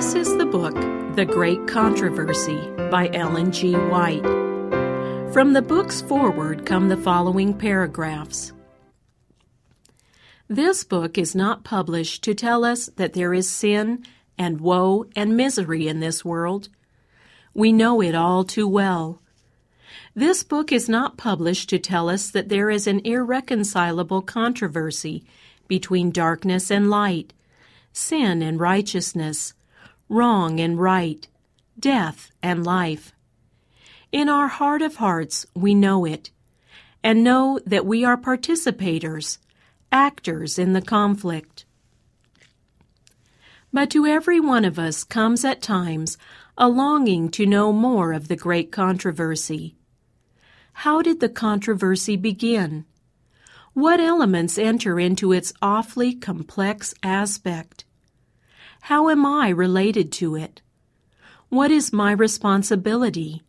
This is the book, The Great Controversy by Ellen G. White. From the book's foreword come the following paragraphs. This book is not published to tell us that there is sin and woe and misery in this world. We know it all too well. This book is not published to tell us that there is an irreconcilable controversy between darkness and light, sin and righteousness, wrong and right, death and life. In our heart of hearts, we know it, and know that we are participators, actors in the conflict. But to every one of us comes at times a longing to know more of the great controversy. How did the controversy begin? What elements enter into its awfully complex aspect? How am I related to it? What is my responsibility?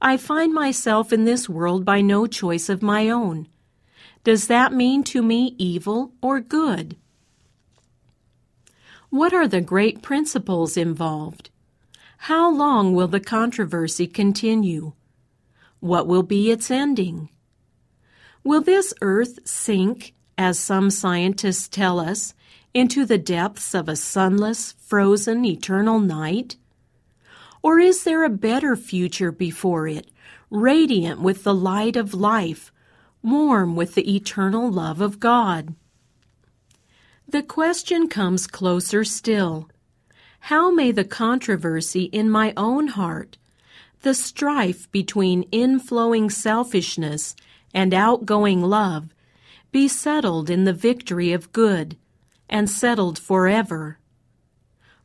I find myself in this world by no choice of my own. Does that mean to me evil or good? What are the great principles involved? How long will the controversy continue? What will be its ending? Will this earth sink, as some scientists tell us, into the depths of a sunless, frozen, eternal night? Or is there a better future before it, radiant with the light of life, warm with the eternal love of God? The question comes closer still. How may the controversy in my own heart, the strife between inflowing selfishness and outgoing love, be settled in the victory of good, and settled forever.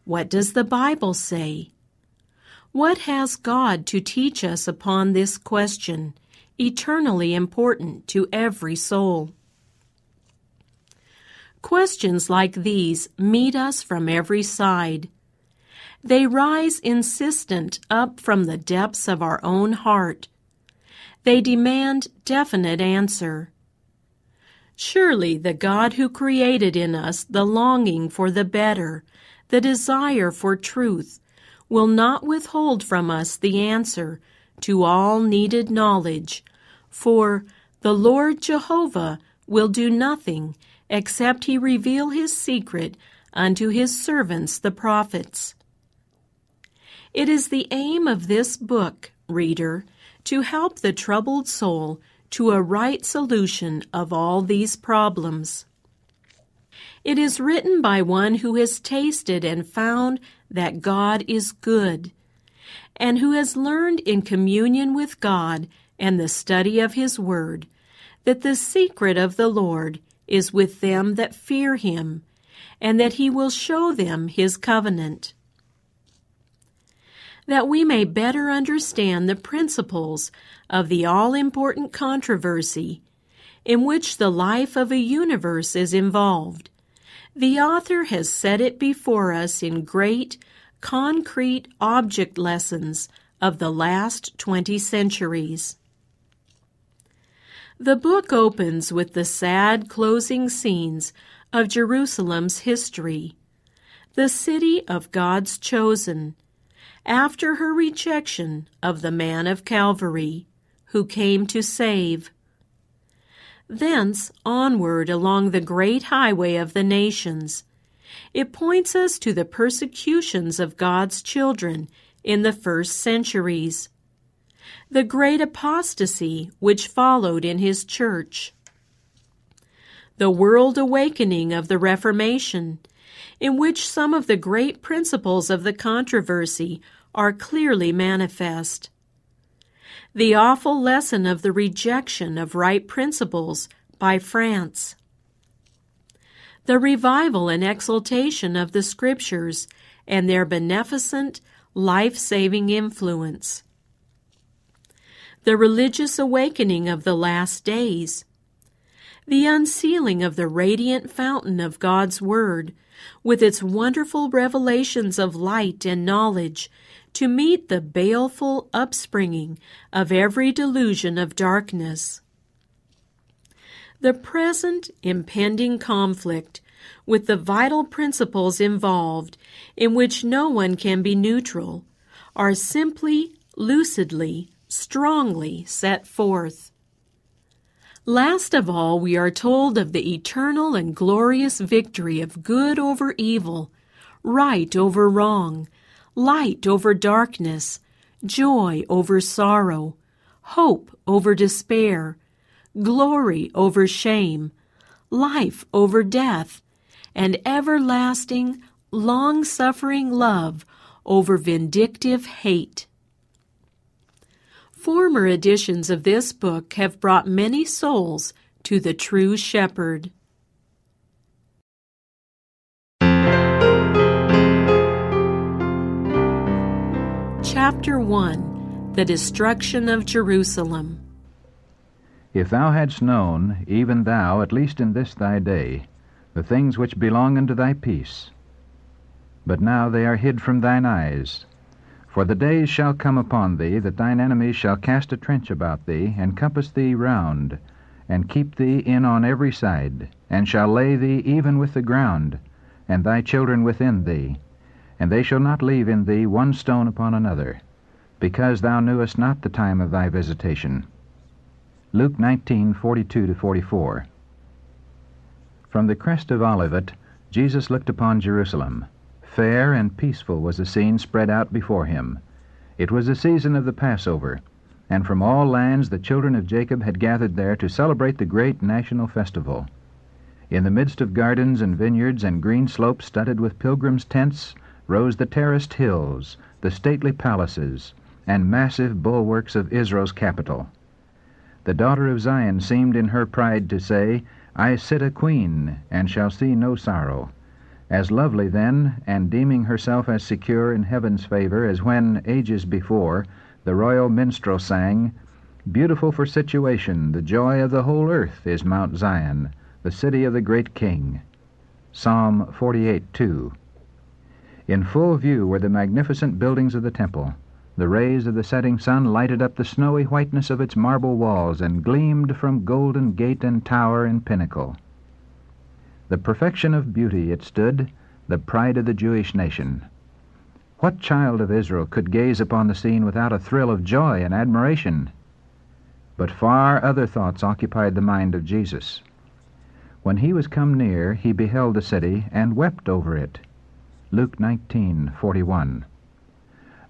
What does the Bible say? What has God to teach us upon this question, eternally important to every soul? Questions like these meet us from every side. They rise insistent up from the depths of our own heart. They demand definite answer. Surely the God who created in us the longing for the better, the desire for truth, will not withhold from us the answer to all needed knowledge, for the Lord Jehovah will do nothing except he reveal his secret unto his servants the prophets. It is the aim of this book, reader, to help the troubled soul to a right solution of all these problems. It is written by one who has tasted and found that God is good, and who has learned in communion with God and the study of His Word that the secret of the Lord is with them that fear Him, and that He will show them His covenant that we may better understand the principles of the all important controversy in which the life of a universe is involved. The author has set it before us in great, concrete object lessons of the last 20 centuries. The book opens with the sad closing scenes of Jerusalem's history, the city of God's chosen, after her rejection of the man of Calvary, who came to save. Thence onward along the great highway of the nations, it points us to the persecutions of God's children in the first centuries, the great apostasy which followed in his church, the world awakening of the Reformation, in which some of the great principles of the controversy are clearly manifest. The awful lesson of the rejection of right principles by France. The revival and exaltation of the Scriptures and their beneficent, life saving influence. The religious awakening of the last days. The unsealing of the radiant fountain of God's Word with its wonderful revelations of light and knowledge to meet the baleful upspringing of every delusion of darkness. The present impending conflict with the vital principles involved, in which no one can be neutral, are simply, lucidly, strongly set forth. Last of all, we are told of the eternal and glorious victory of good over evil, right over wrong, light over darkness, joy over sorrow, hope over despair, glory over shame, life over death, and everlasting, long suffering love over vindictive hate. Former editions of this book have brought many souls to the true shepherd. Chapter 1 The Destruction of Jerusalem. If thou hadst known, even thou, at least in this thy day, the things which belong unto thy peace, but now they are hid from thine eyes. For the days shall come upon thee that thine enemies shall cast a trench about thee, and compass thee round, and keep thee in on every side, and shall lay thee even with the ground, and thy children within thee, and they shall not leave in thee one stone upon another, because thou knewest not the time of thy visitation. Luke 19:42 44. From the crest of Olivet, Jesus looked upon Jerusalem. Fair and peaceful was the scene spread out before him. It was the season of the Passover, and from all lands the children of Jacob had gathered there to celebrate the great national festival. In the midst of gardens and vineyards and green slopes studded with pilgrims' tents rose the terraced hills, the stately palaces, and massive bulwarks of Israel's capital. The daughter of Zion seemed in her pride to say, I sit a queen, and shall see no sorrow. As lovely then, and deeming herself as secure in heaven's favor as when, ages before, the royal minstrel sang, Beautiful for situation, the joy of the whole earth is Mount Zion, the city of the great King. Psalm 48 2. In full view were the magnificent buildings of the temple. The rays of the setting sun lighted up the snowy whiteness of its marble walls and gleamed from golden gate and tower and pinnacle. The perfection of beauty it stood, the pride of the Jewish nation. What child of Israel could gaze upon the scene without a thrill of joy and admiration? But far other thoughts occupied the mind of Jesus. When he was come near, he beheld the city and wept over it. Luke 19:41.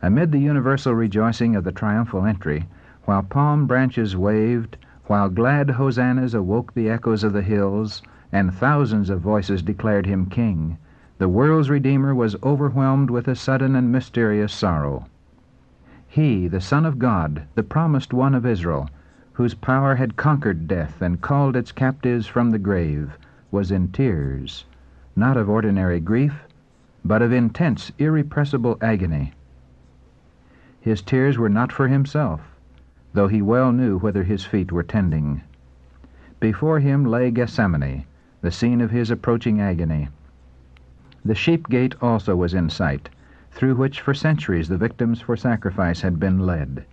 Amid the universal rejoicing of the triumphal entry, while palm branches waved, while glad hosannas awoke the echoes of the hills, and thousands of voices declared him king, the world's Redeemer was overwhelmed with a sudden and mysterious sorrow. He, the Son of God, the promised one of Israel, whose power had conquered death and called its captives from the grave, was in tears, not of ordinary grief, but of intense, irrepressible agony. His tears were not for himself, though he well knew whither his feet were tending. Before him lay Gethsemane, the scene of his approaching agony. The sheep gate also was in sight, through which for centuries the victims for sacrifice had been led,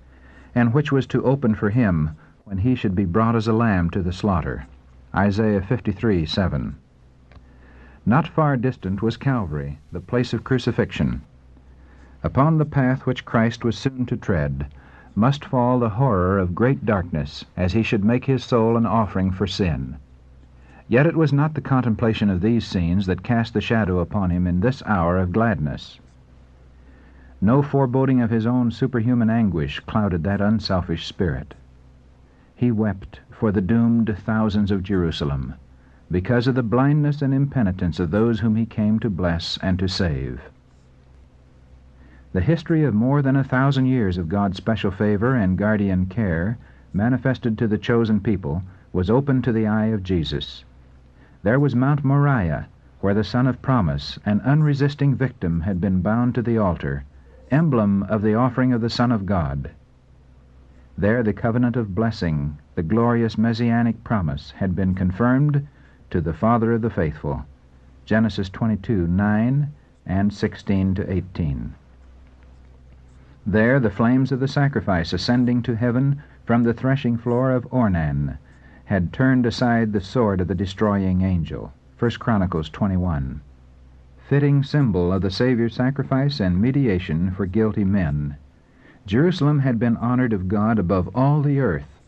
and which was to open for him when he should be brought as a lamb to the slaughter. Isaiah 53 7. Not far distant was Calvary, the place of crucifixion. Upon the path which Christ was soon to tread must fall the horror of great darkness as he should make his soul an offering for sin. Yet it was not the contemplation of these scenes that cast the shadow upon him in this hour of gladness. No foreboding of his own superhuman anguish clouded that unselfish spirit. He wept for the doomed thousands of Jerusalem because of the blindness and impenitence of those whom he came to bless and to save. The history of more than a thousand years of God's special favor and guardian care, manifested to the chosen people, was open to the eye of Jesus. There was Mount Moriah, where the Son of Promise, an unresisting victim, had been bound to the altar, emblem of the offering of the Son of God. There the covenant of blessing, the glorious messianic promise, had been confirmed to the Father of the faithful. Genesis 22 9 and 16 to 18. There the flames of the sacrifice ascending to heaven from the threshing floor of Ornan had turned aside the sword of the destroying angel. 1 Chronicles 21. Fitting symbol of the Savior's sacrifice and mediation for guilty men. Jerusalem had been honored of God above all the earth.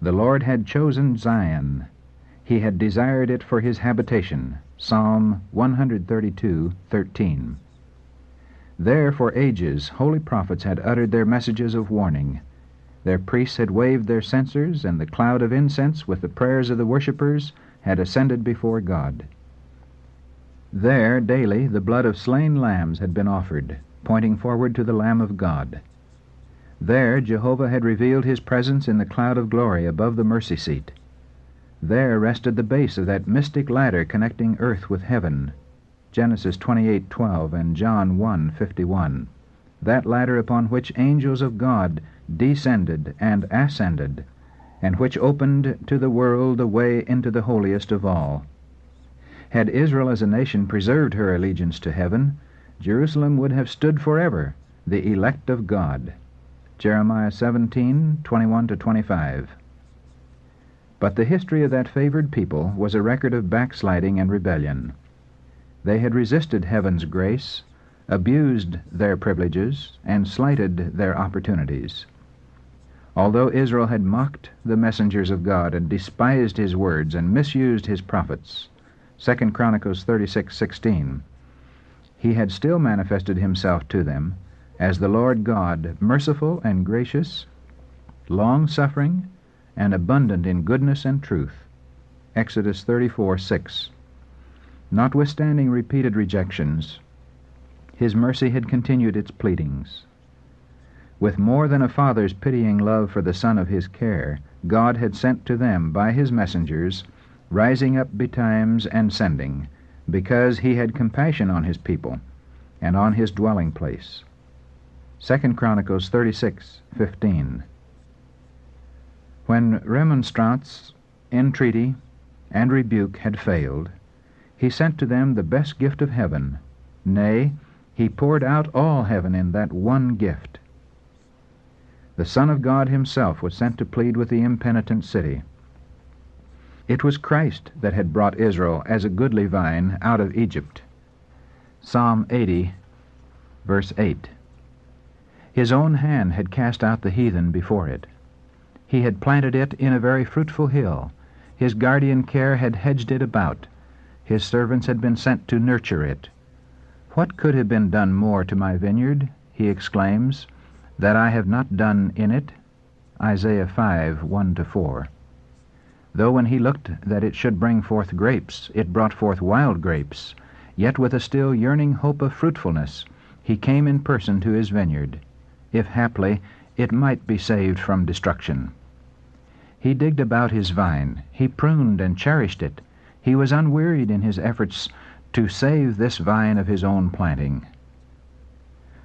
The Lord had chosen Zion. He had desired it for his habitation. Psalm 132:13. There for ages holy prophets had uttered their messages of warning. Their priests had waved their censers, and the cloud of incense with the prayers of the worshippers had ascended before God. There daily the blood of slain lambs had been offered, pointing forward to the Lamb of God. There Jehovah had revealed his presence in the cloud of glory above the mercy seat. There rested the base of that mystic ladder connecting earth with heaven. Genesis 28:12 and John 1:51. That ladder upon which angels of God descended and ascended and which opened to the world the way into the holiest of all. Had Israel as a nation preserved her allegiance to heaven, Jerusalem would have stood forever, the elect of God. Jeremiah 17:21 to 25. But the history of that favored people was a record of backsliding and rebellion. They had resisted heaven's grace, abused their privileges, and slighted their opportunities. Although Israel had mocked the messengers of God and despised his words and misused his prophets, 2 Chronicles 36:16, he had still manifested himself to them as the Lord God, merciful and gracious, long-suffering, and abundant in goodness and truth. Exodus 34:6. Notwithstanding repeated rejections, his mercy had continued its pleadings. With more than a father's pitying love for the son of his care, God had sent to them by his messengers, rising up betimes and sending, because he had compassion on his people and on his dwelling place. 2 Chronicles 36:15. When remonstrance, entreaty, and rebuke had failed, he sent to them the best gift of heaven. Nay, he poured out all heaven in that one gift. The Son of God himself was sent to plead with the impenitent city. It was Christ that had brought Israel as a goodly vine out of Egypt. Psalm 80, verse 8. His own hand had cast out the heathen before it. He had planted it in a very fruitful hill. His guardian care had hedged it about. His servants had been sent to nurture it. What could have been done more to my vineyard, he exclaims, that I have not done in it? Isaiah 5, 1 to 4. Though when he looked that it should bring forth grapes, it brought forth wild grapes, yet with a still yearning hope of fruitfulness, he came in person to his vineyard, if haply it might be saved from destruction. He digged about his vine, he pruned and cherished it, he was unwearied in his efforts to save this vine of his own planting.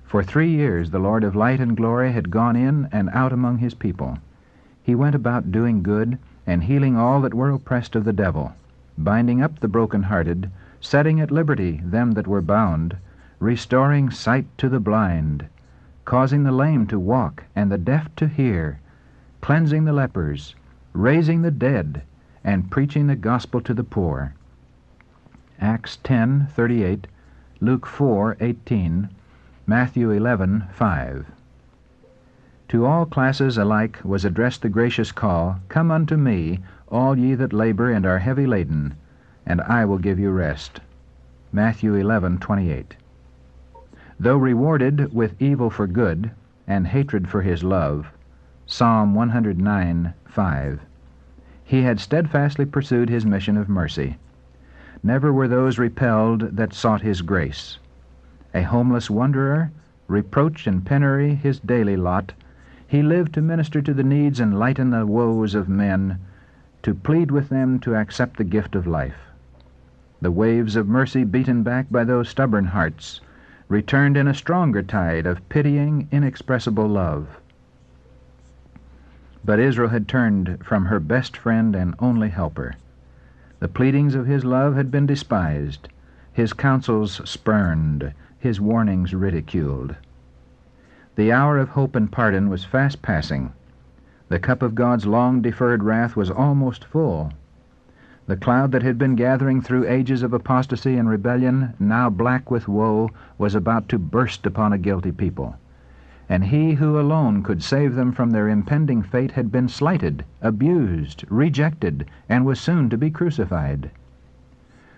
For three years the Lord of light and glory had gone in and out among his people. He went about doing good and healing all that were oppressed of the devil, binding up the broken-hearted, setting at liberty them that were bound, restoring sight to the blind, causing the lame to walk and the deaf to hear, cleansing the lepers, raising the dead, and preaching the gospel to the poor. Acts 10:38, Luke 4:18, Matthew 11:5. To all classes alike was addressed the gracious call, Come unto me, all ye that labor and are heavy laden, and I will give you rest. Matthew 11:28. Though rewarded with evil for good and hatred for his love, Psalm 109:5, he had steadfastly pursued his mission of mercy. Never were those repelled that sought his grace a homeless wanderer, reproach and penury his daily lot, he lived to minister to the needs and lighten the woes of men, to plead with them to accept the gift of life. The waves of mercy beaten back by those stubborn hearts returned in a stronger tide of pitying, inexpressible love. But Israel had turned from her best friend and only helper. The pleadings of his love had been despised, his counsels spurned, his warnings ridiculed. The hour of hope and pardon was fast passing. The cup of God's long deferred wrath was almost full. The cloud that had been gathering through ages of apostasy and rebellion, now black with woe, was about to burst upon a guilty people. And he who alone could save them from their impending fate had been slighted, abused, rejected, and was soon to be crucified.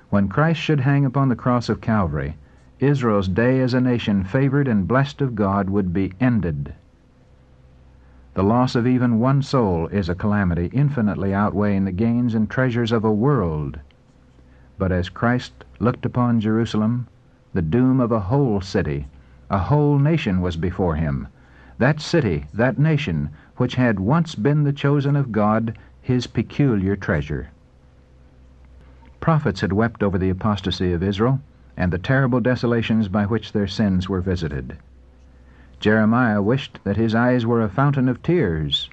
When Christ should hang upon the cross of Calvary, Israel's day as a nation favored and blessed of God would be ended. The loss of even one soul is a calamity infinitely outweighing the gains and treasures of a world. But as Christ looked upon Jerusalem, the doom of a whole city, a whole nation was before him. That city, that nation, which had once been the chosen of God, his peculiar treasure. Prophets had wept over the apostasy of Israel and the terrible desolations by which their sins were visited. Jeremiah wished that his eyes were a fountain of tears,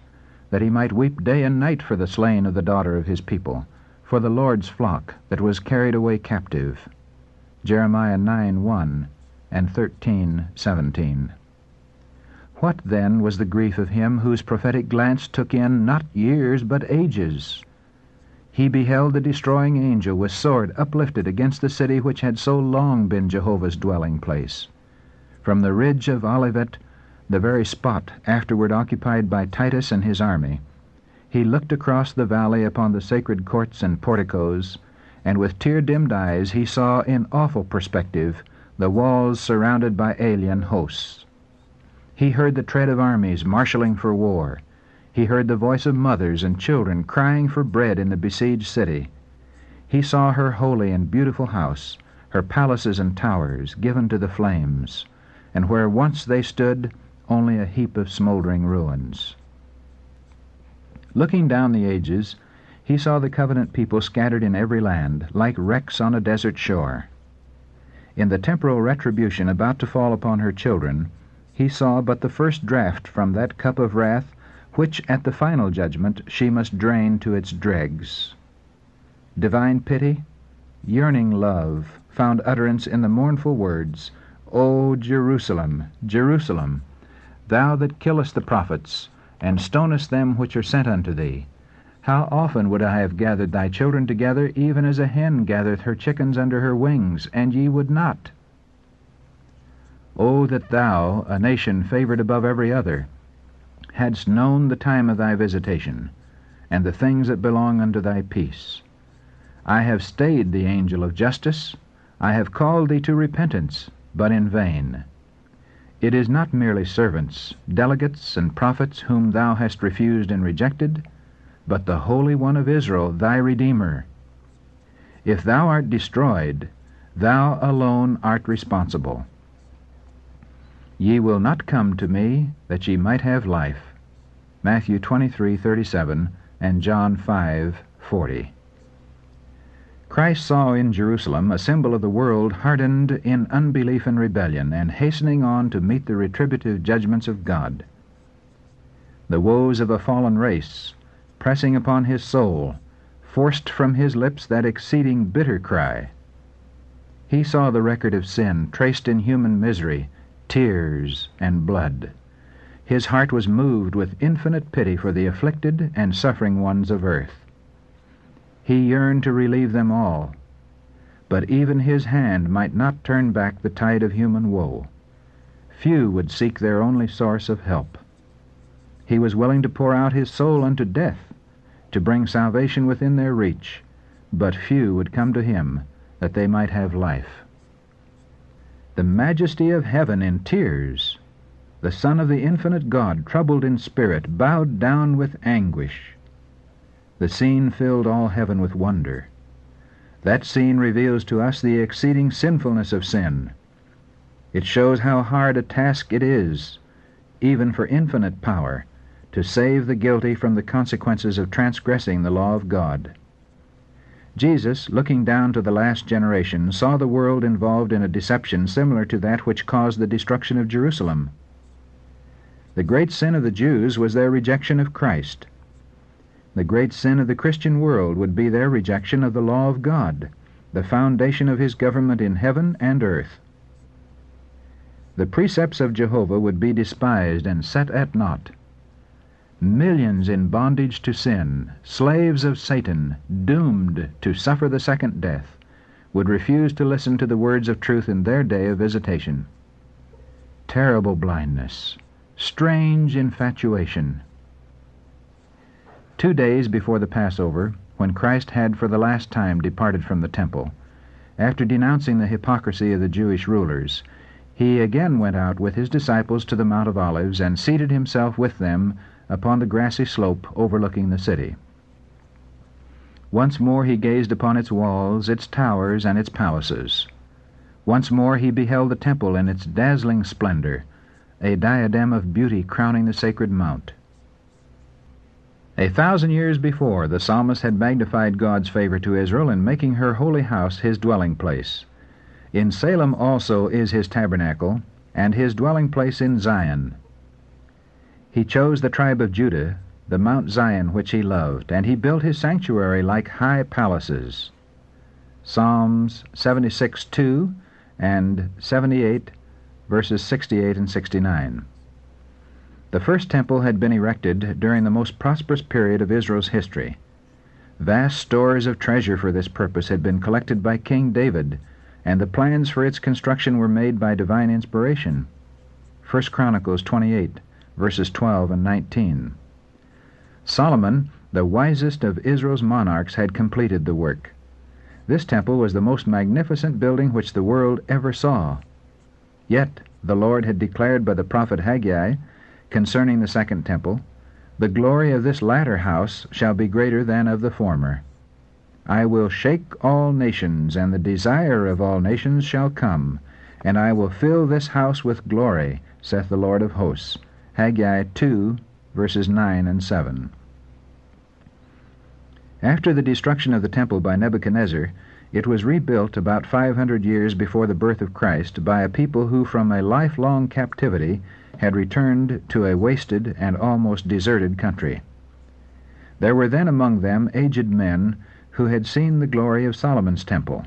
that he might weep day and night for the slain of the daughter of his people, for the Lord's flock that was carried away captive. Jeremiah 9 1 and 13 17. What then was the grief of him whose prophetic glance took in not years but ages? He beheld the destroying angel with sword uplifted against the city which had so long been Jehovah's dwelling place. From the ridge of Olivet, the very spot afterward occupied by Titus and his army, he looked across the valley upon the sacred courts and porticos, and with tear-dimmed eyes he saw in awful perspective the walls surrounded by alien hosts. He heard the tread of armies marshalling for war. He heard the voice of mothers and children crying for bread in the besieged city. He saw her holy and beautiful house, her palaces and towers, given to the flames and where once they stood, only a heap of smoldering ruins. Looking down the ages, he saw the covenant people scattered in every land, like wrecks on a desert shore. In the temporal retribution about to fall upon her children, he saw but the first draught from that cup of wrath which at the final judgment she must drain to its dregs. Divine pity, yearning love, found utterance in the mournful words, O Jerusalem, Jerusalem, thou that killest the prophets, and stonest them which are sent unto thee, how often would I have gathered thy children together, even as a hen gathereth her chickens under her wings, and ye would not? O that thou, a nation favored above every other, hadst known the time of thy visitation, and the things that belong unto thy peace. I have stayed the angel of justice, I have called thee to repentance, but in vain. It is not merely servants, delegates, and prophets whom thou hast refused and rejected, but the Holy One of Israel, thy Redeemer. If thou art destroyed, thou alone art responsible. Ye will not come to me that ye might have life. Matthew 23:37 and John 5:40. Christ saw in Jerusalem a symbol of the world hardened in unbelief and rebellion, and hastening on to meet the retributive judgments of God. The woes of a fallen race, pressing upon his soul, forced from his lips that exceeding bitter cry. He saw the record of sin traced in human misery, tears, and blood. His heart was moved with infinite pity for the afflicted and suffering ones of earth. He yearned to relieve them all. But even his hand might not turn back the tide of human woe. Few would seek their only source of help. He was willing to pour out his soul unto death, to bring salvation within their reach, but few would come to him that they might have life. The majesty of heaven in tears, the Son of the infinite God, troubled in spirit, bowed down with anguish, the scene filled all heaven with wonder. That scene reveals to us the exceeding sinfulness of sin. It shows how hard a task it is, even for infinite power, to save the guilty from the consequences of transgressing the law of God. Jesus, looking down to the last generation, saw the world involved in a deception similar to that which caused the destruction of Jerusalem. The great sin of the Jews was their rejection of Christ. The great sin of the Christian world would be their rejection of the law of God, the foundation of His government in heaven and earth. The precepts of Jehovah would be despised and set at naught. Millions in bondage to sin, slaves of Satan, doomed to suffer the second death, would refuse to listen to the words of truth in their day of visitation. Terrible blindness, strange infatuation. Two days before the Passover, when Christ had for the last time departed from the temple, after denouncing the hypocrisy of the Jewish rulers, he again went out with his disciples to the Mount of Olives and seated himself with them upon the grassy slope overlooking the city. Once more he gazed upon its walls, its towers, and its palaces. Once more he beheld the temple in its dazzling splendor, a diadem of beauty crowning the sacred mount. A thousand years before, the psalmist had magnified God's favor to Israel in making her holy house his dwelling place. In Salem also is his tabernacle, and his dwelling place in Zion. He chose the tribe of Judah, the Mount Zion which he loved, and he built his sanctuary like high palaces. Psalms 76 2 and 78, verses 68 and 69. The first temple had been erected during the most prosperous period of Israel's history. Vast stores of treasure for this purpose had been collected by King David, and the plans for its construction were made by divine inspiration. 1 Chronicles 28 verses 12 and 19. Solomon, the wisest of Israel's monarchs, had completed the work. This temple was the most magnificent building which the world ever saw. Yet the Lord had declared by the prophet Haggai concerning the second temple, The glory of this latter house shall be greater than of the former. I will shake all nations, and the desire of all nations shall come, and I will fill this house with glory, saith the Lord of hosts. Haggai 2, verses 9 and 7. After the destruction of the temple by Nebuchadnezzar, it was rebuilt about 500 years before the birth of Christ by a people who from a lifelong captivity had returned to a wasted and almost deserted country. There were then among them aged men who had seen the glory of Solomon's temple,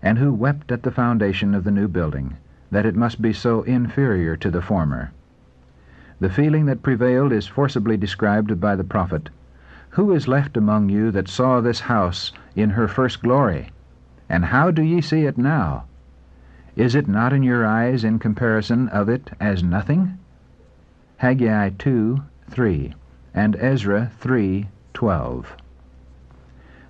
and who wept at the foundation of the new building, that it must be so inferior to the former. The feeling that prevailed is forcibly described by the prophet. Who is left among you that saw this house in her first glory? And how do ye see it now? Is it not in your eyes in comparison of it as nothing? Haggai 2, 3, and Ezra 3, 12.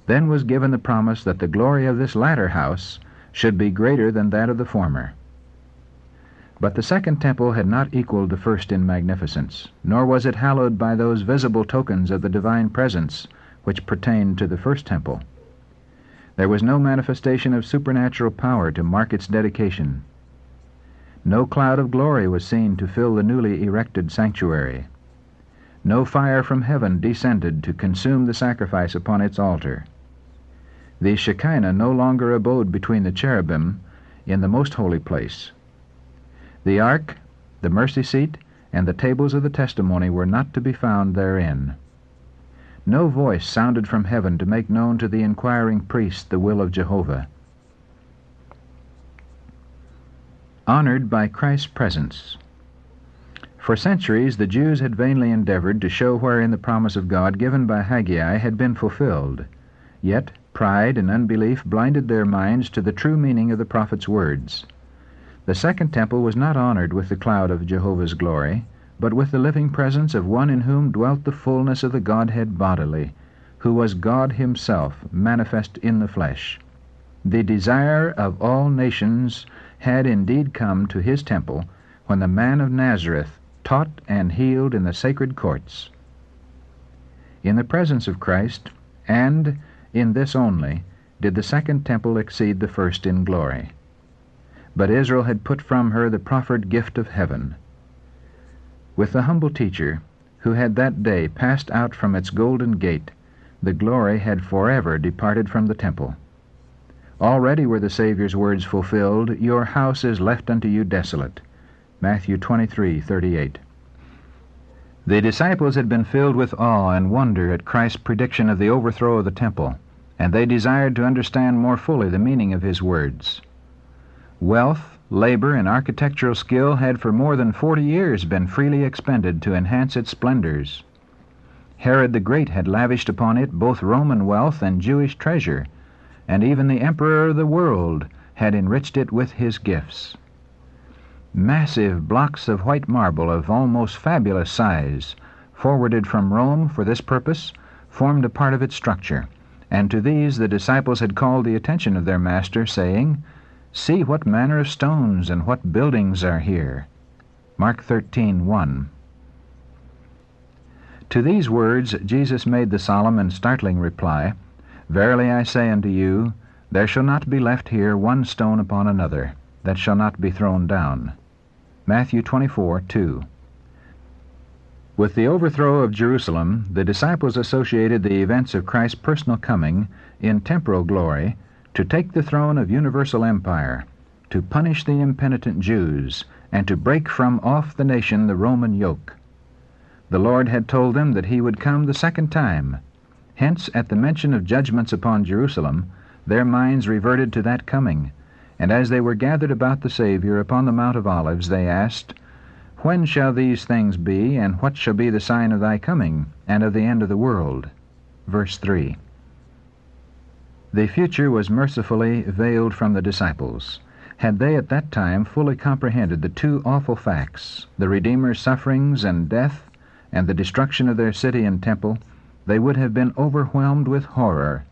Then was given the promise that the glory of this latter house should be greater than that of the former. But the second temple had not equaled the first in magnificence, nor was it hallowed by those visible tokens of the divine presence which pertained to the first temple. There was no manifestation of supernatural power to mark its dedication. No cloud of glory was seen to fill the newly erected sanctuary. No fire from heaven descended to consume the sacrifice upon its altar. The Shekinah no longer abode between the cherubim in the most holy place. The ark, the mercy seat, and the tables of the testimony were not to be found therein. No voice sounded from heaven to make known to the inquiring priest the will of Jehovah. Honored by Christ's presence. For centuries the Jews had vainly endeavored to show wherein the promise of God given by Haggai had been fulfilled. Yet pride and unbelief blinded their minds to the true meaning of the prophet's words. The second temple was not honored with the cloud of Jehovah's glory, but with the living presence of one in whom dwelt the fullness of the Godhead bodily, who was God himself manifest in the flesh. The desire of all nations had indeed come to his temple when the man of Nazareth taught and healed in the sacred courts. In the presence of Christ, and in this only, did the second temple exceed the first in glory. But Israel had put from her the proffered gift of heaven. With the humble teacher, who had that day passed out from its golden gate, the glory had forever departed from the temple. Already were the Saviour's words fulfilled, Your house is left unto you desolate. Matthew 23:38. The disciples had been filled with awe and wonder at Christ's prediction of the overthrow of the temple, and they desired to understand more fully the meaning of his words. Wealth, labor, and architectural skill had for more than forty years been freely expended to enhance its splendors. Herod the Great had lavished upon it both Roman wealth and Jewish treasure, and even the Emperor of the world had enriched it with his gifts. Massive blocks of white marble of almost fabulous size, forwarded from Rome for this purpose, formed a part of its structure, and to these the disciples had called the attention of their Master, saying, See what manner of stones and what buildings are here. Mark 13:1. To these words Jesus made the solemn and startling reply, Verily I say unto you, there shall not be left here one stone upon another, that shall not be thrown down. Matthew 24:2. With the overthrow of Jerusalem, the disciples associated the events of Christ's personal coming in temporal glory to take the throne of universal empire, to punish the impenitent Jews, and to break from off the nation the Roman yoke. The Lord had told them that he would come the second time. Hence, at the mention of judgments upon Jerusalem, their minds reverted to that coming, and as they were gathered about the Savior upon the Mount of Olives, they asked, When shall these things be, and what shall be the sign of thy coming, and of the end of the world? Verse 3. The future was mercifully veiled from the disciples. Had they at that time fully comprehended the two awful facts, the Redeemer's sufferings and death, and the destruction of their city and temple, they would have been overwhelmed with horror.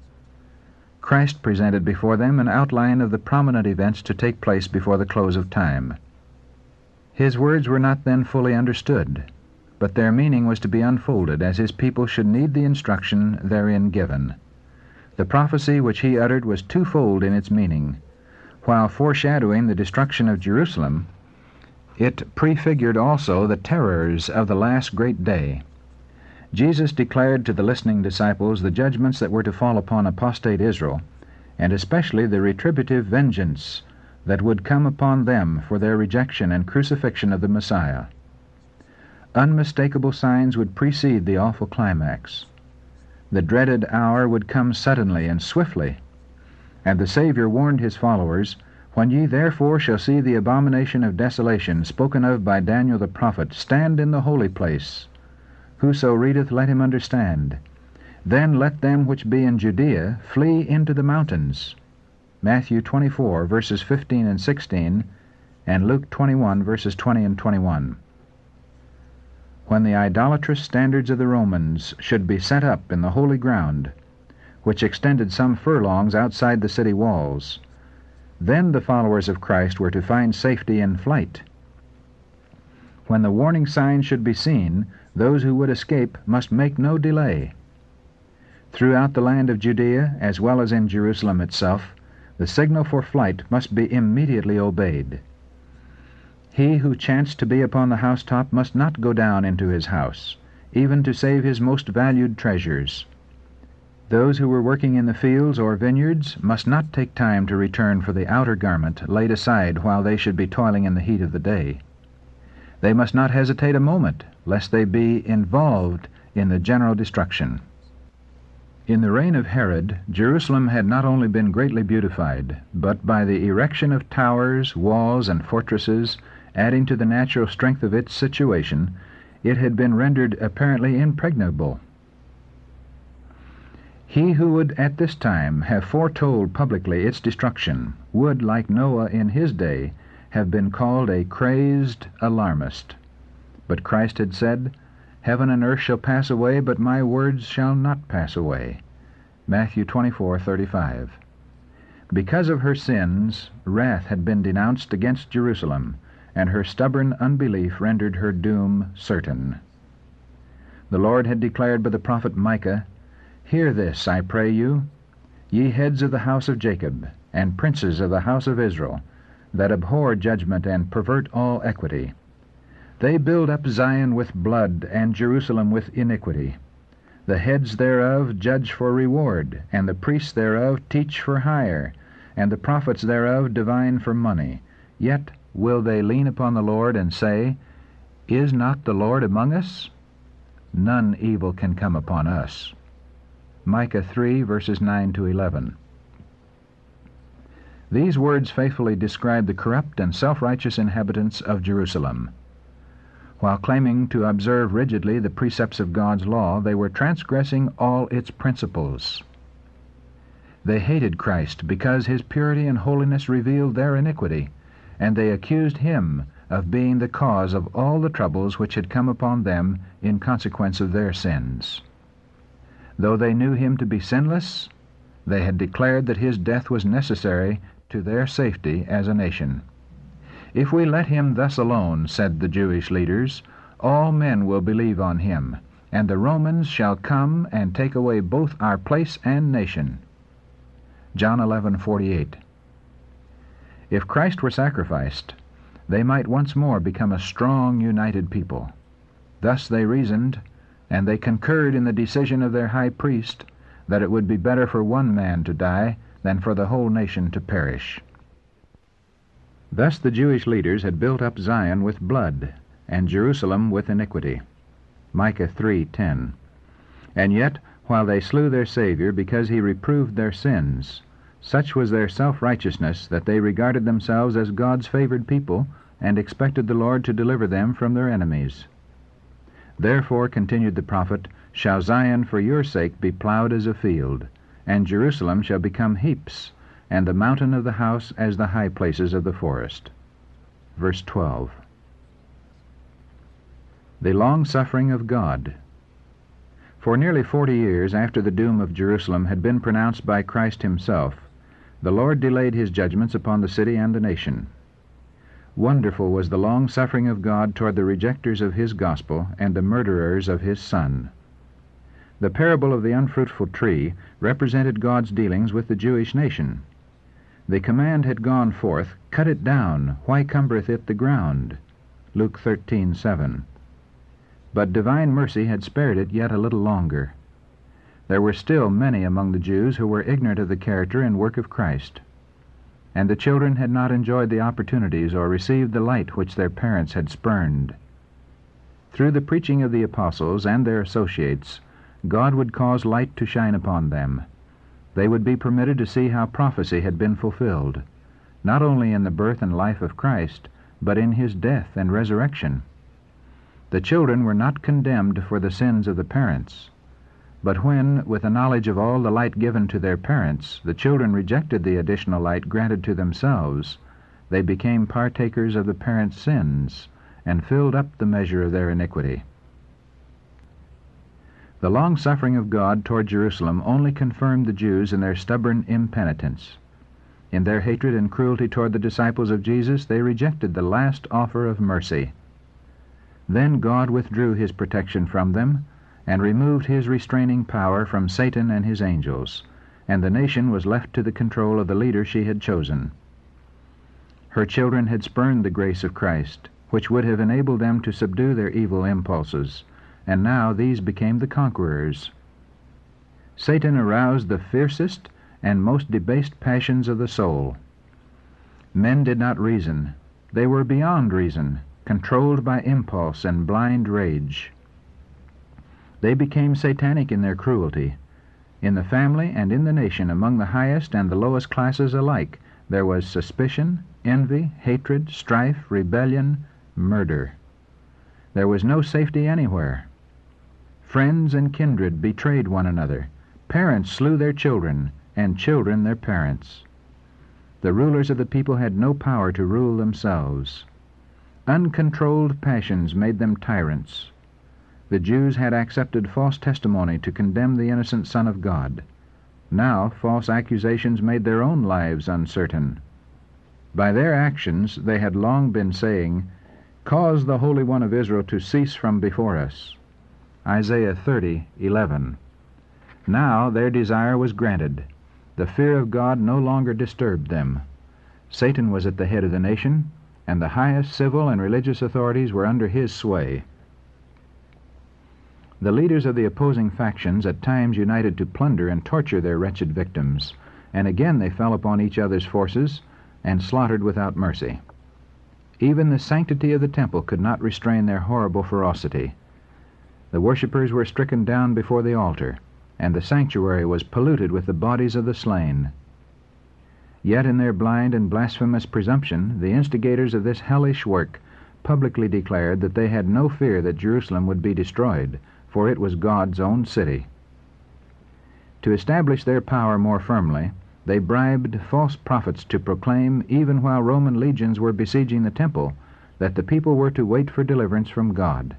Christ presented before them an outline of the prominent events to take place before the close of time. His words were not then fully understood, but their meaning was to be unfolded as his people should need the instruction therein given. The prophecy which he uttered was twofold in its meaning. While foreshadowing the destruction of Jerusalem, it prefigured also the terrors of the last great day. Jesus declared to the listening disciples the judgments that were to fall upon apostate Israel, and especially the retributive vengeance that would come upon them for their rejection and crucifixion of the Messiah. Unmistakable signs would precede the awful climax. The dreaded hour would come suddenly and swiftly, and the Savior warned his followers when ye therefore shall see the abomination of desolation spoken of by Daniel the prophet stand in the holy place, whoso readeth let him understand. Then let them which be in Judea flee into the mountains. Matthew 24, verses 15 and 16, and Luke 21, verses 20 and 21. When the idolatrous standards of the Romans should be set up in the holy ground, which extended some furlongs outside the city walls, then the followers of Christ were to find safety in flight. When the warning sign should be seen, those who would escape must make no delay. Throughout the land of Judea, as well as in Jerusalem itself, the signal for flight must be immediately obeyed. He who chanced to be upon the housetop must not go down into his house, even to save his most valued treasures. Those who were working in the fields or vineyards must not take time to return for the outer garment laid aside while they should be toiling in the heat of the day. They must not hesitate a moment, lest they be involved in the general destruction. In the reign of Herod, Jerusalem had not only been greatly beautified, but by the erection of towers, walls, and fortresses, adding to the natural strength of its situation, it had been rendered apparently impregnable he who would at this time have foretold publicly its destruction would, like Noah in his day, have been called a crazed alarmist. But Christ had said, Heaven and earth shall pass away, but my words shall not pass away. Matthew 24:35. Because of her sins, wrath had been denounced against Jerusalem, and her stubborn unbelief rendered her doom certain. The Lord had declared by the prophet Micah Hear this, I pray you, ye heads of the house of Jacob, and princes of the house of Israel, that abhor judgment and pervert all equity. They build up Zion with blood, and Jerusalem with iniquity. The heads thereof judge for reward, and the priests thereof teach for hire, and the prophets thereof divine for money. Yet will they lean upon the Lord and say, Is not the Lord among us? None evil can come upon us. Micah 3, verses 9 to 11. These words faithfully describe the corrupt and self righteous inhabitants of Jerusalem. While claiming to observe rigidly the precepts of God's law, they were transgressing all its principles. They hated Christ because his purity and holiness revealed their iniquity, and they accused him of being the cause of all the troubles which had come upon them in consequence of their sins. Though they knew him to be sinless, they had declared that his death was necessary to their safety as a nation. If we let him thus alone, said the Jewish leaders, all men will believe on him, and the Romans shall come and take away both our place and nation. John 11:48. If Christ were sacrificed, they might once more become a strong, united people. Thus they reasoned, and they concurred in the decision of their high priest that it would be better for one man to die than for the whole nation to perish. Thus the Jewish leaders had built up Zion with blood, and Jerusalem with iniquity. Micah 3:10. And yet, while they slew their Savior because he reproved their sins, such was their self-righteousness that they regarded themselves as God's favored people and expected the Lord to deliver them from their enemies. Therefore, continued the prophet, shall Zion for your sake be plowed as a field, and Jerusalem shall become heaps, and the mountain of the house as the high places of the forest. Verse 12. The long suffering of God. For nearly forty years after the doom of Jerusalem had been pronounced by Christ himself, the Lord delayed his judgments upon the city and the nation. Wonderful was the long suffering of God toward the rejectors of his gospel and the murderers of his Son. The parable of the unfruitful tree represented God's dealings with the Jewish nation. The command had gone forth, Cut it down, why cumbereth it the ground? Luke 13:7. But divine mercy had spared it yet a little longer. There were still many among the Jews who were ignorant of the character and work of Christ, and the children had not enjoyed the opportunities or received the light which their parents had spurned. Through the preaching of the apostles and their associates, God would cause light to shine upon them they would be permitted to see how prophecy had been fulfilled, not only in the birth and life of Christ, but in his death and resurrection. The children were not condemned for the sins of the parents. But when, with a knowledge of all the light given to their parents, the children rejected the additional light granted to themselves, they became partakers of the parents' sins, and filled up the measure of their iniquity. The long suffering of God toward Jerusalem only confirmed the Jews in their stubborn impenitence. In their hatred and cruelty toward the disciples of Jesus, they rejected the last offer of mercy. Then God withdrew his protection from them and removed his restraining power from Satan and his angels, and the nation was left to the control of the leader she had chosen. Her children had spurned the grace of Christ, which would have enabled them to subdue their evil impulses and now these became the conquerors. Satan aroused the fiercest and most debased passions of the soul. Men did not reason. They were beyond reason, controlled by impulse and blind rage. They became satanic in their cruelty. In the family and in the nation, among the highest and the lowest classes alike, there was suspicion, envy, hatred, strife, rebellion, murder. There was no safety anywhere. Friends and kindred betrayed one another. Parents slew their children, and children their parents. The rulers of the people had no power to rule themselves. Uncontrolled passions made them tyrants. The Jews had accepted false testimony to condemn the innocent Son of God. Now false accusations made their own lives uncertain. By their actions they had long been saying, Cause the Holy One of Israel to cease from before us. Isaiah 30:11. Now their desire was granted. The fear of God no longer disturbed them. Satan was at the head of the nation, and the highest civil and religious authorities were under his sway. The leaders of the opposing factions at times united to plunder and torture their wretched victims, and again they fell upon each other's forces and slaughtered without mercy. Even the sanctity of the temple could not restrain their horrible ferocity. The worshippers were stricken down before the altar, and the sanctuary was polluted with the bodies of the slain. Yet in their blind and blasphemous presumption, the instigators of this hellish work publicly declared that they had no fear that Jerusalem would be destroyed, for it was God's own city. To establish their power more firmly, they bribed false prophets to proclaim, even while Roman legions were besieging the temple, that the people were to wait for deliverance from God.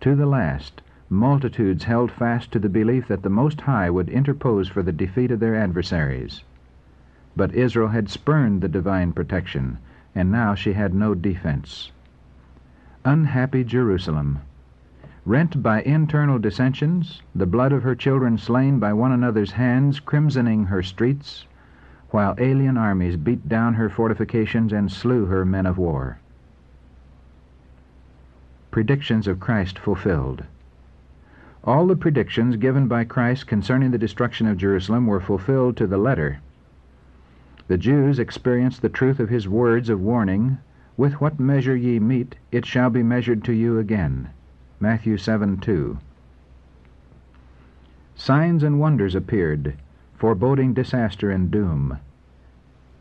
To the last, multitudes held fast to the belief that the Most High would interpose for the defeat of their adversaries. But Israel had spurned the divine protection, and now she had no defense. Unhappy Jerusalem! Rent by internal dissensions, the blood of her children slain by one another's hands crimsoning her streets, while alien armies beat down her fortifications and slew her men of war. Predictions of Christ fulfilled. All the predictions given by Christ concerning the destruction of Jerusalem were fulfilled to the letter. The Jews experienced the truth of his words of warning, With what measure ye meet, it shall be measured to you again. Matthew 7 2. Signs and wonders appeared, foreboding disaster and doom.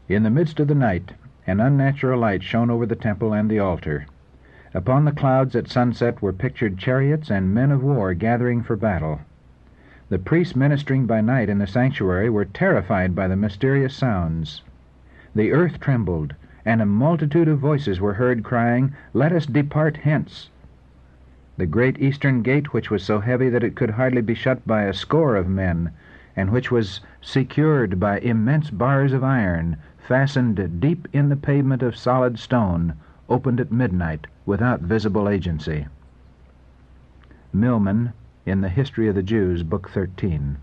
In the midst of the night, an unnatural light shone over the temple and the altar. Upon the clouds at sunset were pictured chariots and men of war gathering for battle. The priests ministering by night in the sanctuary were terrified by the mysterious sounds. The earth trembled, and a multitude of voices were heard crying, Let us depart hence. The great eastern gate, which was so heavy that it could hardly be shut by a score of men, and which was secured by immense bars of iron, fastened deep in the pavement of solid stone, opened at midnight without visible agency. Milman, in the History of the Jews, Book 13.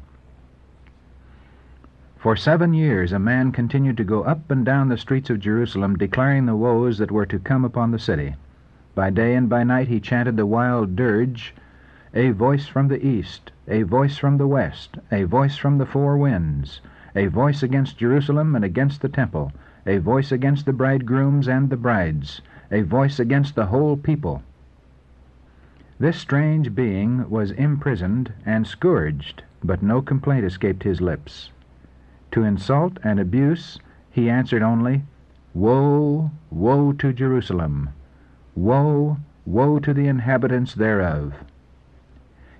For seven years a man continued to go up and down the streets of Jerusalem declaring the woes that were to come upon the city. By day and by night he chanted the wild dirge, A voice from the east, a voice from the west, a voice from the four winds, a voice against Jerusalem and against the temple, a voice against the bridegrooms and the brides, a voice against the whole people. This strange being was imprisoned and scourged, but no complaint escaped his lips. To insult and abuse he answered only, Woe, woe to Jerusalem! Woe, woe to the inhabitants thereof!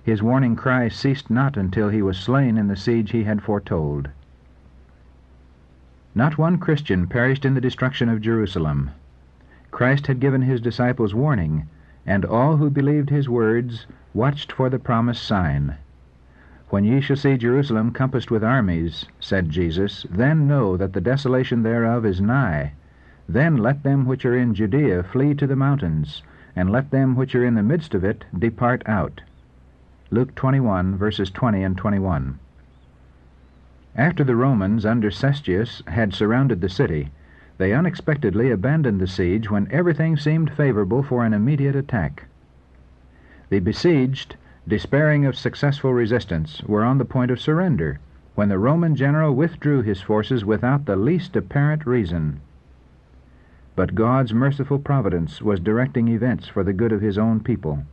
His warning cry ceased not until he was slain in the siege he had foretold. Not one Christian perished in the destruction of Jerusalem. Christ had given his disciples warning, and all who believed his words watched for the promised sign. When ye shall see Jerusalem compassed with armies, said Jesus, then know that the desolation thereof is nigh. Then let them which are in Judea flee to the mountains, and let them which are in the midst of it depart out. Luke 21, verses 20 and 21. After the Romans under Cestius had surrounded the city, they unexpectedly abandoned the siege when everything seemed favorable for an immediate attack. The besieged, despairing of successful resistance, were on the point of surrender when the Roman general withdrew his forces without the least apparent reason. But God's merciful providence was directing events for the good of his own people.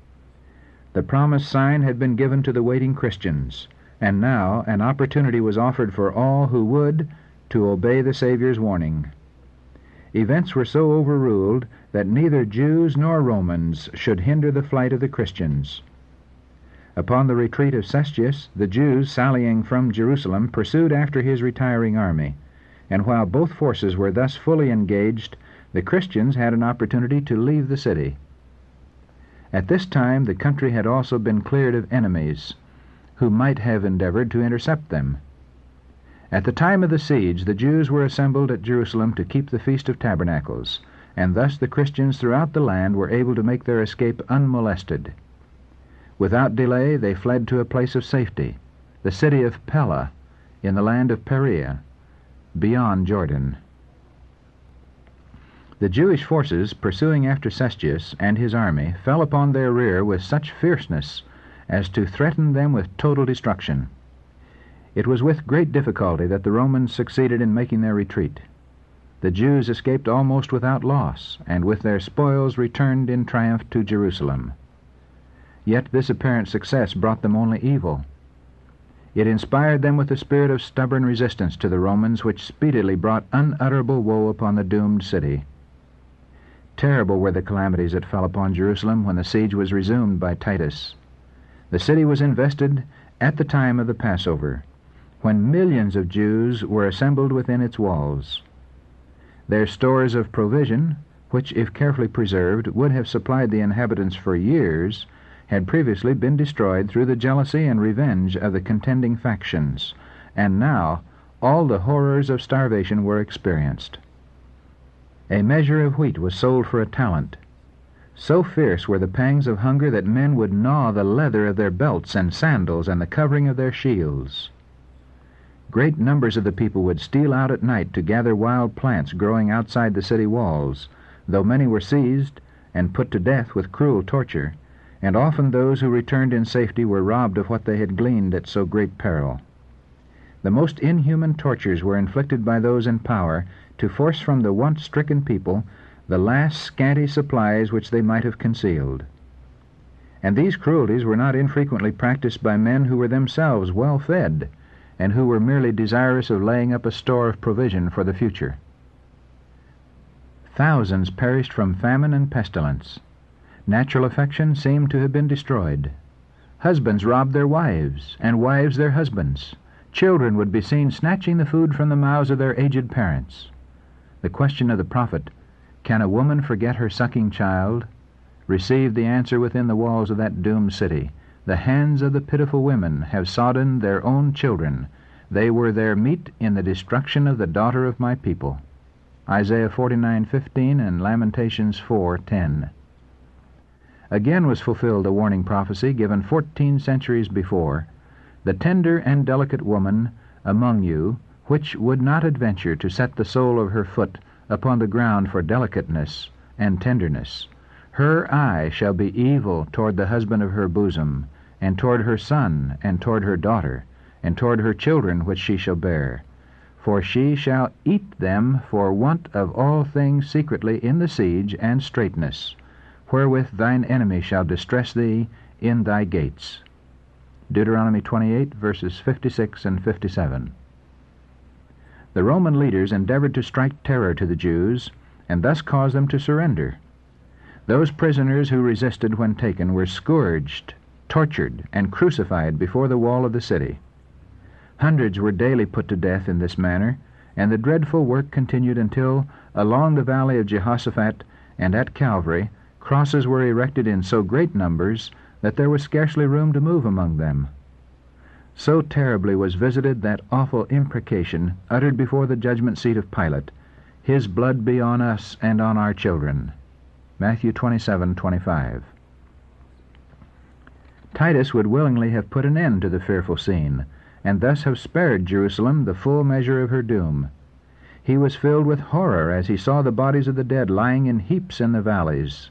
The promised sign had been given to the waiting Christians, and now an opportunity was offered for all who would to obey the Saviour's warning. Events were so overruled that neither Jews nor Romans should hinder the flight of the Christians. Upon the retreat of Cestius, the Jews, sallying from Jerusalem, pursued after his retiring army, and while both forces were thus fully engaged, the Christians had an opportunity to leave the city. At this time the country had also been cleared of enemies, who might have endeavored to intercept them. At the time of the siege the Jews were assembled at Jerusalem to keep the Feast of Tabernacles, and thus the Christians throughout the land were able to make their escape unmolested. Without delay they fled to a place of safety, the city of Pella, in the land of Perea, beyond Jordan. The Jewish forces pursuing after Cestius and his army fell upon their rear with such fierceness as to threaten them with total destruction. It was with great difficulty that the Romans succeeded in making their retreat. The Jews escaped almost without loss, and with their spoils returned in triumph to Jerusalem. Yet this apparent success brought them only evil. It inspired them with a spirit of stubborn resistance to the Romans, which speedily brought unutterable woe upon the doomed city. Terrible were the calamities that fell upon Jerusalem when the siege was resumed by Titus. The city was invested at the time of the Passover, when millions of Jews were assembled within its walls. Their stores of provision, which, if carefully preserved, would have supplied the inhabitants for years, had previously been destroyed through the jealousy and revenge of the contending factions, and now all the horrors of starvation were experienced. A measure of wheat was sold for a talent. So fierce were the pangs of hunger that men would gnaw the leather of their belts and sandals and the covering of their shields. Great numbers of the people would steal out at night to gather wild plants growing outside the city walls, though many were seized and put to death with cruel torture, and often those who returned in safety were robbed of what they had gleaned at so great peril. The most inhuman tortures were inflicted by those in power to force from the once stricken people the last scanty supplies which they might have concealed. And these cruelties were not infrequently practiced by men who were themselves well fed, and who were merely desirous of laying up a store of provision for the future. Thousands perished from famine and pestilence. Natural affection seemed to have been destroyed. Husbands robbed their wives, and wives their husbands. Children would be seen snatching the food from the mouths of their aged parents. The question of the prophet, Can a woman forget her sucking child? received the answer within the walls of that doomed city. The hands of the pitiful women have sodden their own children. They were their meat in the destruction of the daughter of my people. Isaiah 49:15 and Lamentations 4:10. Again was fulfilled a warning prophecy given fourteen centuries before. The tender and delicate woman among you, which would not adventure to set the sole of her foot upon the ground for delicateness and tenderness, her eye shall be evil toward the husband of her bosom, and toward her son, and toward her daughter, and toward her children which she shall bear. For she shall eat them for want of all things secretly in the siege and straitness, wherewith thine enemy shall distress thee in thy gates. Deuteronomy 28, verses 56 and 57. The Roman leaders endeavored to strike terror to the Jews, and thus cause them to surrender. Those prisoners who resisted when taken were scourged tortured, and crucified before the wall of the city. Hundreds were daily put to death in this manner, and the dreadful work continued until, along the valley of Jehoshaphat and at Calvary, crosses were erected in so great numbers that there was scarcely room to move among them. So terribly was visited that awful imprecation uttered before the judgment seat of Pilate, His blood be on us and on our children. Matthew 27:25. Titus would willingly have put an end to the fearful scene, and thus have spared Jerusalem the full measure of her doom. He was filled with horror as he saw the bodies of the dead lying in heaps in the valleys.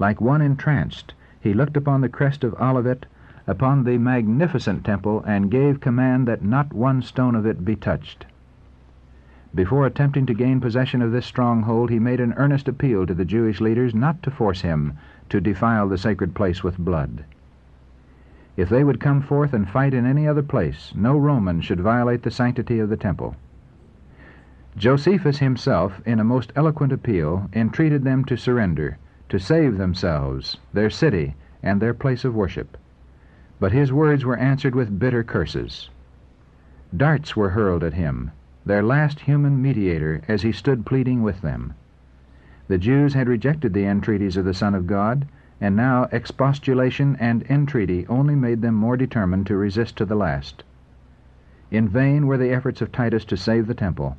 Like one entranced, he looked upon the crest of Olivet, upon the magnificent temple, and gave command that not one stone of it be touched. Before attempting to gain possession of this stronghold, he made an earnest appeal to the Jewish leaders not to force him to defile the sacred place with blood. If they would come forth and fight in any other place, no Roman should violate the sanctity of the temple. Josephus himself, in a most eloquent appeal, entreated them to surrender, to save themselves, their city, and their place of worship. But his words were answered with bitter curses. Darts were hurled at him, their last human mediator, as he stood pleading with them. The Jews had rejected the entreaties of the Son of God, and now expostulation and entreaty only made them more determined to resist to the last. In vain were the efforts of Titus to save the temple.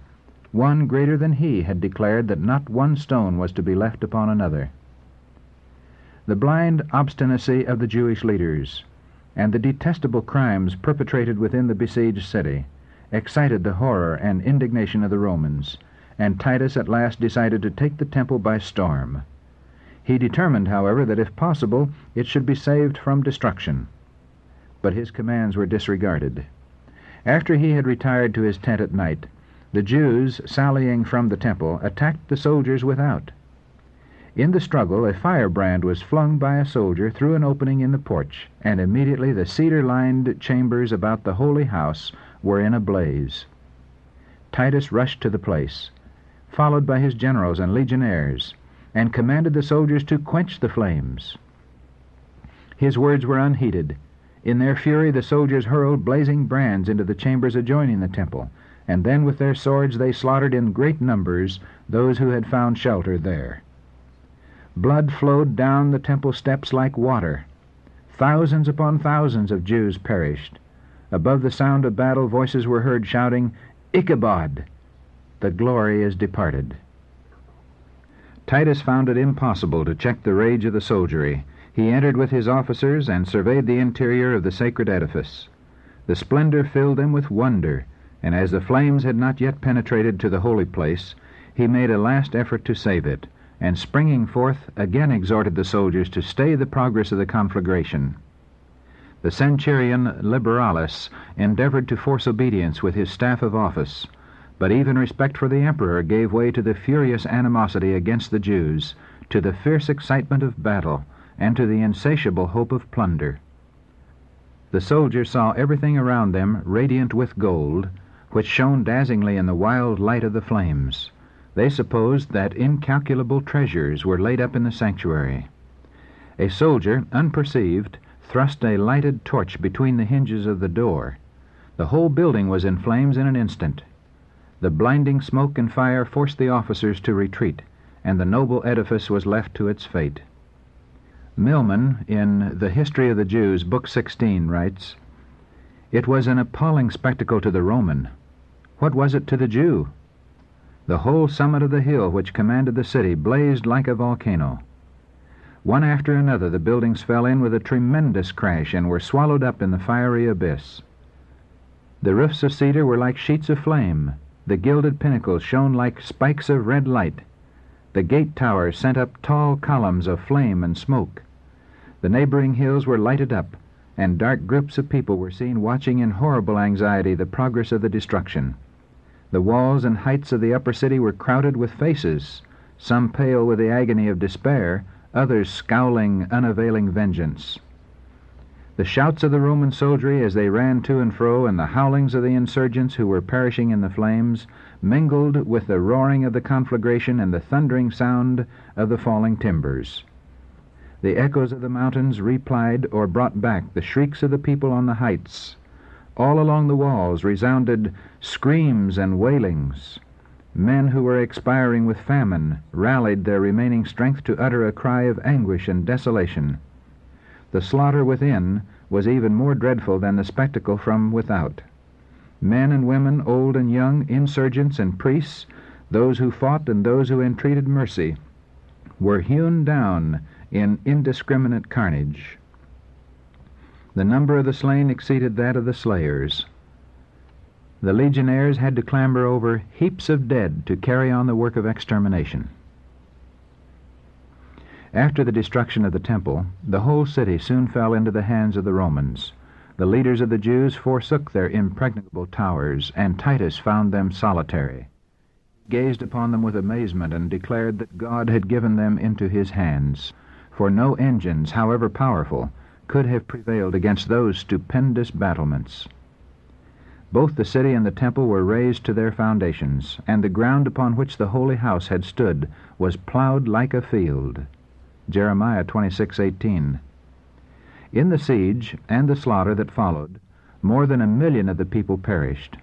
One greater than he had declared that not one stone was to be left upon another. The blind obstinacy of the Jewish leaders and the detestable crimes perpetrated within the besieged city excited the horror and indignation of the Romans, and Titus at last decided to take the temple by storm. He determined, however, that if possible it should be saved from destruction. But his commands were disregarded. After he had retired to his tent at night, the Jews, sallying from the temple, attacked the soldiers without. In the struggle, a firebrand was flung by a soldier through an opening in the porch, and immediately the cedar lined chambers about the holy house were in a blaze. Titus rushed to the place, followed by his generals and legionaries and commanded the soldiers to quench the flames. His words were unheeded. In their fury, the soldiers hurled blazing brands into the chambers adjoining the temple, and then with their swords they slaughtered in great numbers those who had found shelter there. Blood flowed down the temple steps like water. Thousands upon thousands of Jews perished. Above the sound of battle, voices were heard shouting, Ichabod! The glory is departed. Titus found it impossible to check the rage of the soldiery. He entered with his officers and surveyed the interior of the sacred edifice. The splendor filled them with wonder, and as the flames had not yet penetrated to the holy place, he made a last effort to save it, and springing forth, again exhorted the soldiers to stay the progress of the conflagration. The centurion Liberalis endeavored to force obedience with his staff of office, but even respect for the emperor gave way to the furious animosity against the Jews, to the fierce excitement of battle, and to the insatiable hope of plunder. The soldiers saw everything around them radiant with gold, which shone dazzlingly in the wild light of the flames. They supposed that incalculable treasures were laid up in the sanctuary. A soldier, unperceived, thrust a lighted torch between the hinges of the door. The whole building was in flames in an instant. The blinding smoke and fire forced the officers to retreat, and the noble edifice was left to its fate. Milman, in The History of the Jews, Book 16, writes, It was an appalling spectacle to the Roman. What was it to the Jew? The whole summit of the hill which commanded the city blazed like a volcano. One after another the buildings fell in with a tremendous crash and were swallowed up in the fiery abyss. The roofs of cedar were like sheets of flame. The gilded pinnacles shone like spikes of red light. The gate towers sent up tall columns of flame and smoke. The neighboring hills were lighted up, and dark groups of people were seen watching in horrible anxiety the progress of the destruction. The walls and heights of the upper city were crowded with faces, some pale with the agony of despair, others scowling unavailing vengeance. The shouts of the Roman soldiery as they ran to and fro, and the howlings of the insurgents who were perishing in the flames, mingled with the roaring of the conflagration and the thundering sound of the falling timbers. The echoes of the mountains replied or brought back the shrieks of the people on the heights. All along the walls resounded screams and wailings. Men who were expiring with famine rallied their remaining strength to utter a cry of anguish and desolation. The slaughter within was even more dreadful than the spectacle from without. Men and women, old and young, insurgents and priests, those who fought and those who entreated mercy, were hewn down in indiscriminate carnage. The number of the slain exceeded that of the slayers. The legionnaires had to clamber over heaps of dead to carry on the work of extermination. After the destruction of the temple, the whole city soon fell into the hands of the Romans. The leaders of the Jews forsook their impregnable towers, and Titus found them solitary. He gazed upon them with amazement and declared that God had given them into his hands, for no engines, however powerful, could have prevailed against those stupendous battlements. Both the city and the temple were razed to their foundations, and the ground upon which the holy house had stood was plowed like a field. Jeremiah 26:18. In the siege and the slaughter that followed, more than a million of the people perished.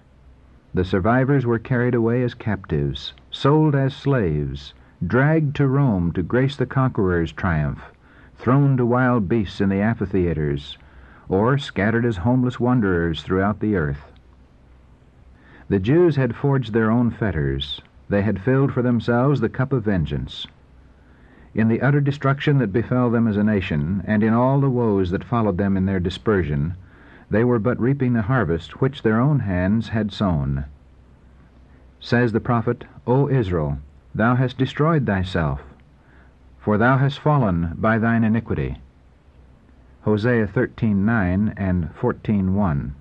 The survivors were carried away as captives, sold as slaves, dragged to Rome to grace the conqueror's triumph, thrown to wild beasts in the amphitheaters, or scattered as homeless wanderers throughout the earth. The Jews had forged their own fetters. They had filled for themselves the cup of vengeance. In the utter destruction that befell them as a nation, and in all the woes that followed them in their dispersion, they were but reaping the harvest which their own hands had sown. Says the prophet, O Israel, thou hast destroyed thyself, for thou hast fallen by thine iniquity. Hosea 13:9 and 14:1.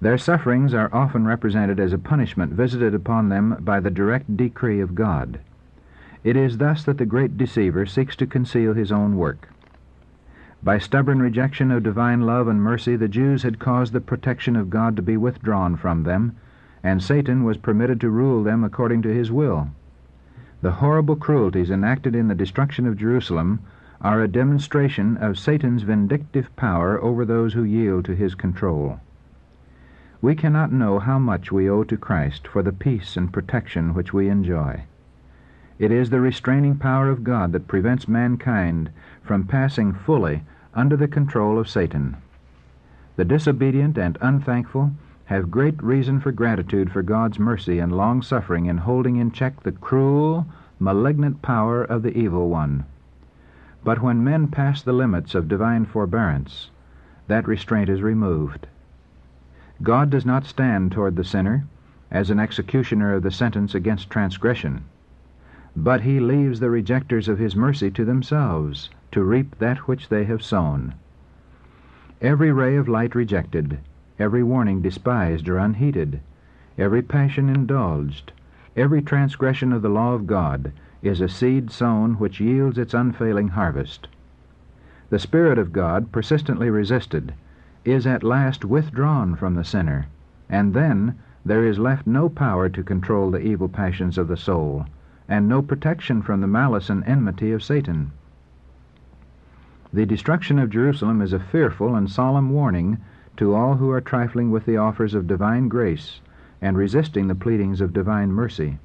Their sufferings are often represented as a punishment visited upon them by the direct decree of God. It is thus that the great deceiver seeks to conceal his own work. By stubborn rejection of divine love and mercy, the Jews had caused the protection of God to be withdrawn from them, and Satan was permitted to rule them according to his will. The horrible cruelties enacted in the destruction of Jerusalem are a demonstration of Satan's vindictive power over those who yield to his control. We cannot know how much we owe to Christ for the peace and protection which we enjoy. It is the restraining power of God that prevents mankind from passing fully under the control of Satan. The disobedient and unthankful have great reason for gratitude for God's mercy and long suffering in holding in check the cruel, malignant power of the evil one. But when men pass the limits of divine forbearance, that restraint is removed. God does not stand toward the sinner as an executioner of the sentence against transgression, but he leaves the rejectors of his mercy to themselves to reap that which they have sown. Every ray of light rejected, every warning despised or unheeded, every passion indulged, every transgression of the law of God is a seed sown which yields its unfailing harvest. The Spirit of God, persistently resisted, is at last withdrawn from the sinner, and then there is left no power to control the evil passions of the soul, and no protection from the malice and enmity of Satan. The destruction of Jerusalem is a fearful and solemn warning to all who are trifling with the offers of divine grace and resisting the pleadings of divine mercy.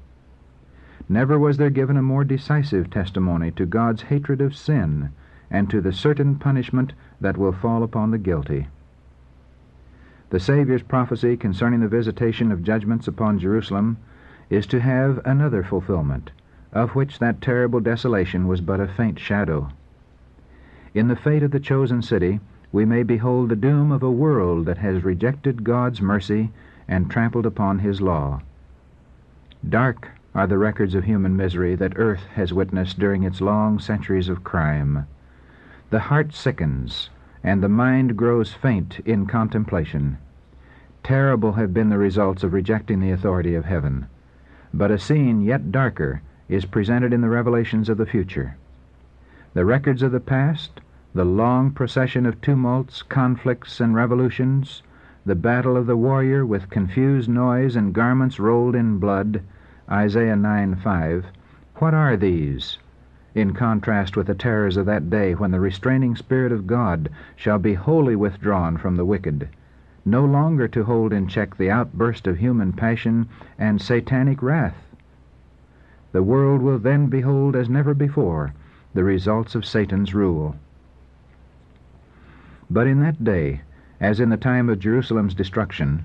Never was there given a more decisive testimony to God's hatred of sin and to the certain punishment that will fall upon the guilty. The Saviour's prophecy concerning the visitation of judgments upon Jerusalem is to have another fulfillment, of which that terrible desolation was but a faint shadow. In the fate of the chosen city, we may behold the doom of a world that has rejected God's mercy and trampled upon His law. Dark are the records of human misery that earth has witnessed during its long centuries of crime. The heart sickens, and the mind grows faint in contemplation. Terrible have been the results of rejecting the authority of heaven. But a scene yet darker is presented in the revelations of the future. The records of the past, the long procession of tumults, conflicts, and revolutions, the battle of the warrior with confused noise and garments rolled in blood, Isaiah 9 5. What are these? In contrast with the terrors of that day when the restraining Spirit of God shall be wholly withdrawn from the wicked, no longer to hold in check the outburst of human passion and satanic wrath. The world will then behold as never before the results of Satan's rule. But in that day, as in the time of Jerusalem's destruction,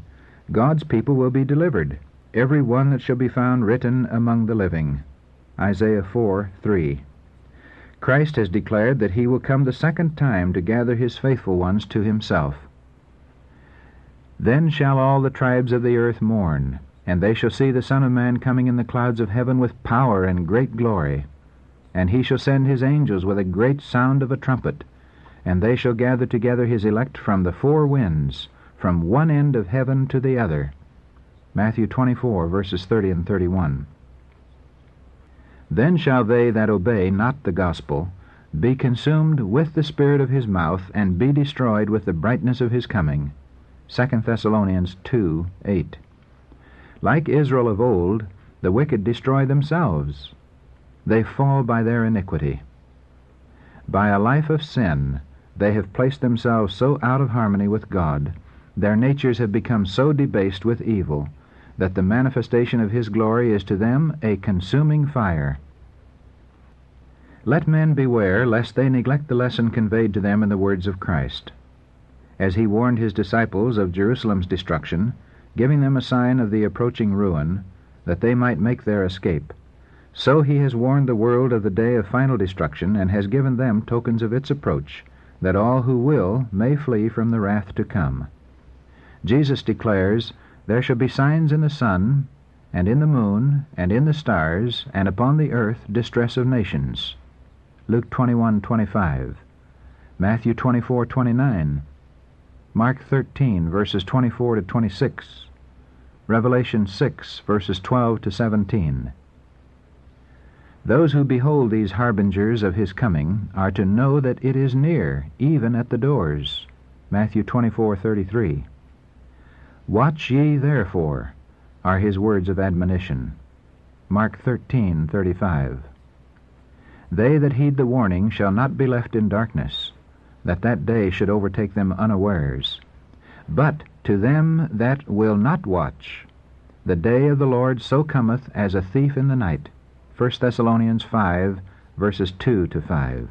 God's people will be delivered every one that shall be found written among the living. Isaiah 4 3. Christ has declared that he will come the second time to gather his faithful ones to himself. Then shall all the tribes of the earth mourn, and they shall see the Son of Man coming in the clouds of heaven with power and great glory. And he shall send his angels with a great sound of a trumpet, and they shall gather together his elect from the four winds, from one end of heaven to the other. Matthew 24, verses 30 and 31. Then shall they that obey not the gospel be consumed with the spirit of his mouth, and be destroyed with the brightness of his coming. 2 Thessalonians 2, 8. Like Israel of old, the wicked destroy themselves. They fall by their iniquity. By a life of sin, they have placed themselves so out of harmony with God, their natures have become so debased with evil, that the manifestation of his glory is to them a consuming fire. Let men beware lest they neglect the lesson conveyed to them in the words of Christ. As he warned his disciples of Jerusalem's destruction, giving them a sign of the approaching ruin, that they might make their escape, so he has warned the world of the day of final destruction, and has given them tokens of its approach, that all who will may flee from the wrath to come. Jesus declares, there shall be signs in the sun, and in the moon, and in the stars, and upon the earth distress of nations. Luke 21:25, Matthew 24:29, Mark 13 verses 24 to 26, Revelation 6 verses 12 to 17. Those who behold these harbingers of his coming are to know that it is near, even at the doors. Matthew 24:33. Watch ye therefore, are his words of admonition. Mark 13:35. They that heed the warning shall not be left in darkness, that that day should overtake them unawares. But to them that will not watch, the day of the Lord so cometh as a thief in the night. 1 Thessalonians 5, verses 2 to 5.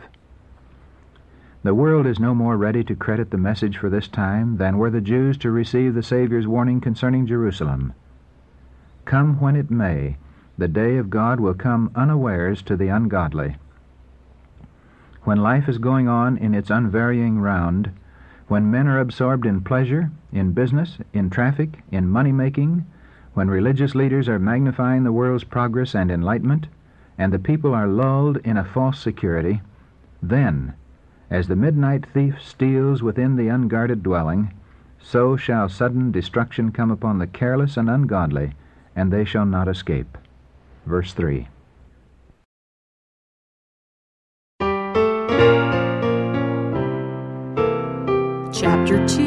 The world is no more ready to credit the message for this time than were the Jews to receive the Saviour's warning concerning Jerusalem. Come when it may, the day of God will come unawares to the ungodly. When life is going on in its unvarying round, when men are absorbed in pleasure, in business, in traffic, in money making, when religious leaders are magnifying the world's progress and enlightenment, and the people are lulled in a false security, then, as the midnight thief steals within the unguarded dwelling, so shall sudden destruction come upon the careless and ungodly, and they shall not escape. Verse 3. Chapter 2